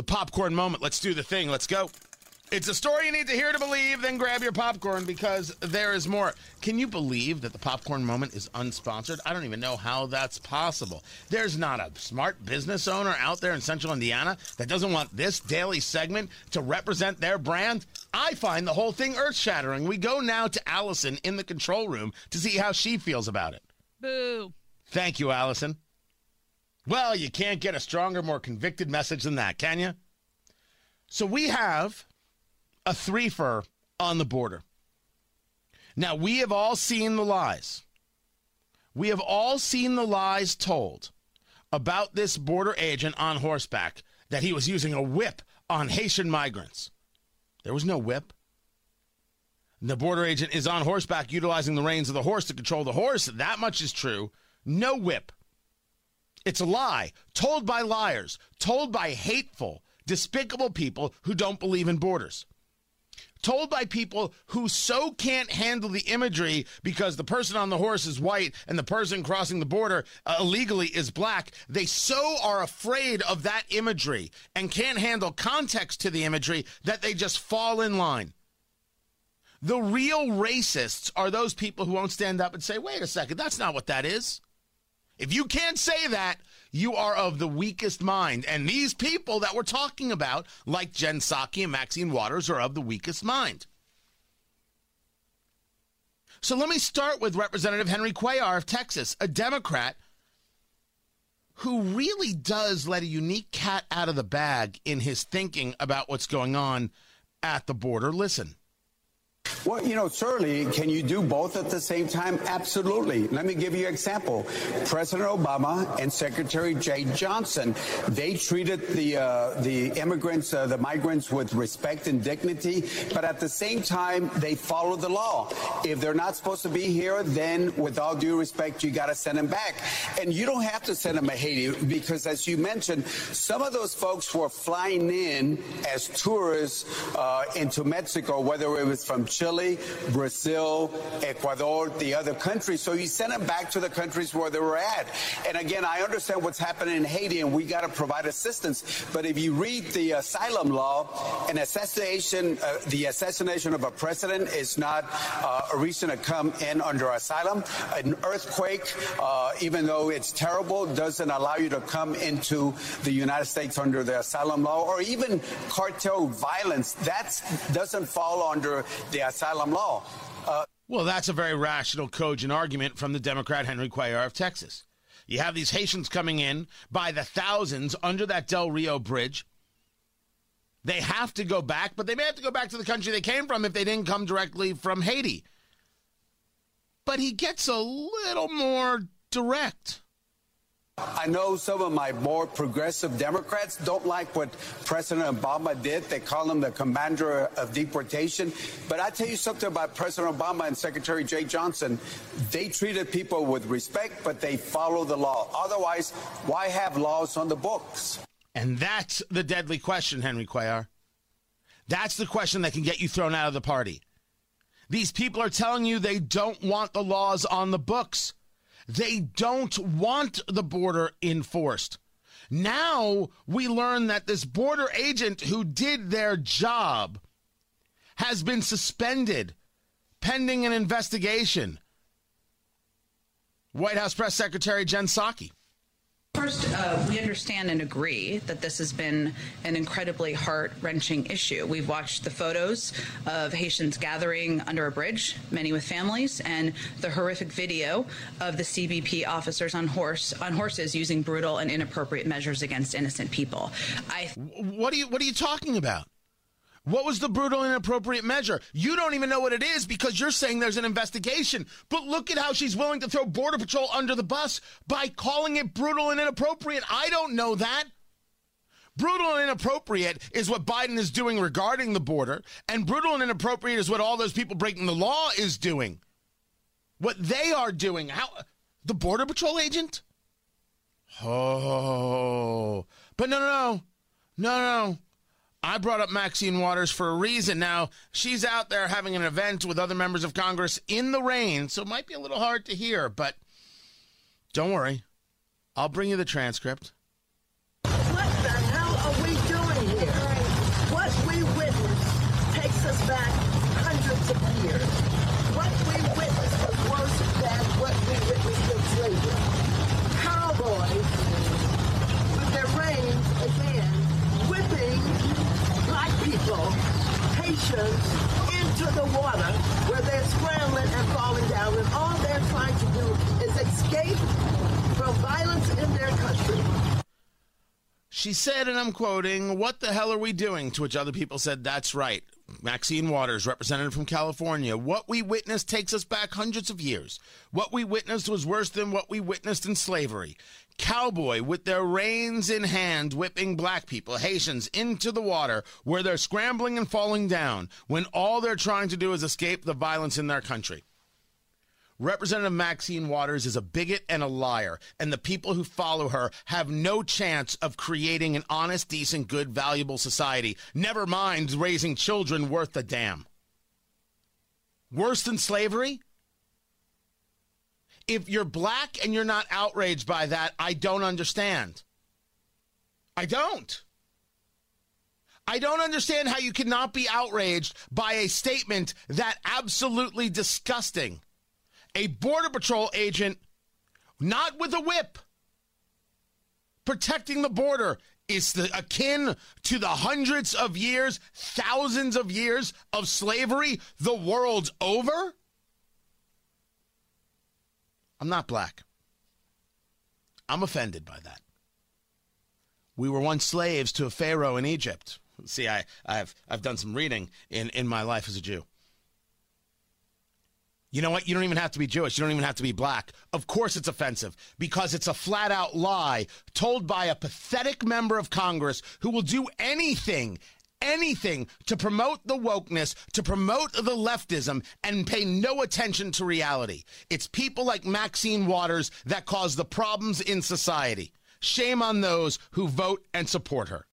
The popcorn moment. Let's do the thing. Let's go. It's a story you need to hear to believe, then grab your popcorn because there is more. Can you believe that the popcorn moment is unsponsored? I don't even know how that's possible. There's not a smart business owner out there in central Indiana that doesn't want this daily segment to represent their brand. I find the whole thing earth shattering. We go now to Allison in the control room to see how she feels about it. Boo. Thank you, Allison. Well, you can't get a stronger, more convicted message than that, can you? So we have a threefer on the border. Now, we have all seen the lies. We have all seen the lies told about this border agent on horseback that he was using a whip on Haitian migrants. There was no whip. The border agent is on horseback utilizing the reins of the horse to control the horse. That much is true. No whip. It's a lie told by liars, told by hateful, despicable people who don't believe in borders told by people who so can't handle the imagery because the person on the horse is white and the person crossing the border uh, illegally is black. They so are afraid of that imagery and can't handle context to the imagery that they just fall in line. The real racists are those people who won't stand up and say, wait a second, that's not what that is. If you can't say that, you are of the weakest mind. And these people that we're talking about, like Jen Psaki and Maxine Waters, are of the weakest mind. So let me start with Representative Henry Cuellar of Texas, a Democrat who really does let a unique cat out of the bag in his thinking about what's going on at the border. Listen. Well, you know, certainly, can you do both at the same time? Absolutely. Let me give you an example. President Obama and Secretary Jeh Johnson, they treated the uh, the immigrants, uh, the migrants, with respect and dignity, but at the same time, they follow the law. If they're not supposed to be here, then with all due respect, you got to send them back. And you don't have to send them to Haiti because, as you mentioned, some of those folks were flying in as tourists uh, into Mexico, whether it was from Chile, Brazil, Ecuador, the other countries. So you send them back to the countries where they were at. And again, I understand what's happening in Haiti, and we got to provide assistance. But if you read the asylum law, an assassination, uh, the assassination of a president is not uh, a reason to come in under asylum. An earthquake, uh, even though it's terrible, doesn't allow you to come into the United States under the asylum law, or even cartel violence. That doesn't fall under the the asylum law. Uh, well, that's a very rational, cogent argument from the Democrat Henry Cuellar of Texas. You have these Haitians coming in by the thousands under that Del Rio bridge. They have to go back, but they may have to go back to the country they came from if they didn't come directly from Haiti. But he gets a little more direct. I know some of my more progressive Democrats don't like what President Obama did. They call him the commander of deportation. But I tell you something about President Obama and Secretary Jeh Johnson. They treated people with respect, but they follow the law. Otherwise, why have laws on the books? And that's the deadly question, Henry Cuellar. That's the question that can get you thrown out of the party. These people are telling you they don't want the laws on the books. They don't want the border enforced. Now we learn that this border agent who did their job has been suspended pending an investigation. White House Press Secretary Jen Psaki. First, uh, we understand and agree that this has been an incredibly heart wrenching issue. We've watched the photos of Haitians gathering under a bridge, many with families, and the horrific video of the CBP officers on horse on horses using brutal and inappropriate measures against innocent people. I what are you what are you talking about? What was the brutal and inappropriate measure? You don't even know what it is because you're saying there's an investigation. But look at how she's willing to throw Border Patrol under the bus by calling it brutal and inappropriate. I don't know that. Brutal and inappropriate is what Biden is doing regarding the border, and brutal and inappropriate is what all those people breaking the law is doing. What they are doing. How the Border Patrol agent? Oh. But no no no. No no. I brought up Maxine Waters for a reason. Now, she's out there having an event with other members of Congress in the rain, so it might be a little hard to hear, but don't worry. I'll bring you the transcript. What the hell are we doing Haitians into the water where they're scrambling and falling down, and all they're trying to do is escape from violence in their country. She said, and I'm quoting, What the hell are we doing? To which other people said, That's right. Maxine Waters, representative from California. What we witnessed takes us back hundreds of years. What we witnessed was worse than what we witnessed in slavery. Cowboy with their reins in hand whipping black people, Haitians, into the water where they're scrambling and falling down when all they're trying to do is escape the violence in their country. Representative Maxine Waters is a bigot and a liar, and the people who follow her have no chance of creating an honest, decent, good, valuable society. Never mind raising children worth a damn. Worse than slavery? If you're black and you're not outraged by that, I don't understand. I don't. I don't understand how you cannot be outraged by a statement that absolutely disgusting a Border Patrol agent, not with a whip, protecting the border is the, akin to the hundreds of years, thousands of years of slavery the world over? I'm not black. I'm offended by that. We were once slaves to a pharaoh in Egypt. See, I, I've, I've done some reading in, in my life as a Jew. You know what? You don't even have to be Jewish. You don't even have to be black. Of course, it's offensive because it's a flat out lie told by a pathetic member of Congress who will do anything, anything to promote the wokeness, to promote the leftism, and pay no attention to reality. It's people like Maxine Waters that cause the problems in society. Shame on those who vote and support her.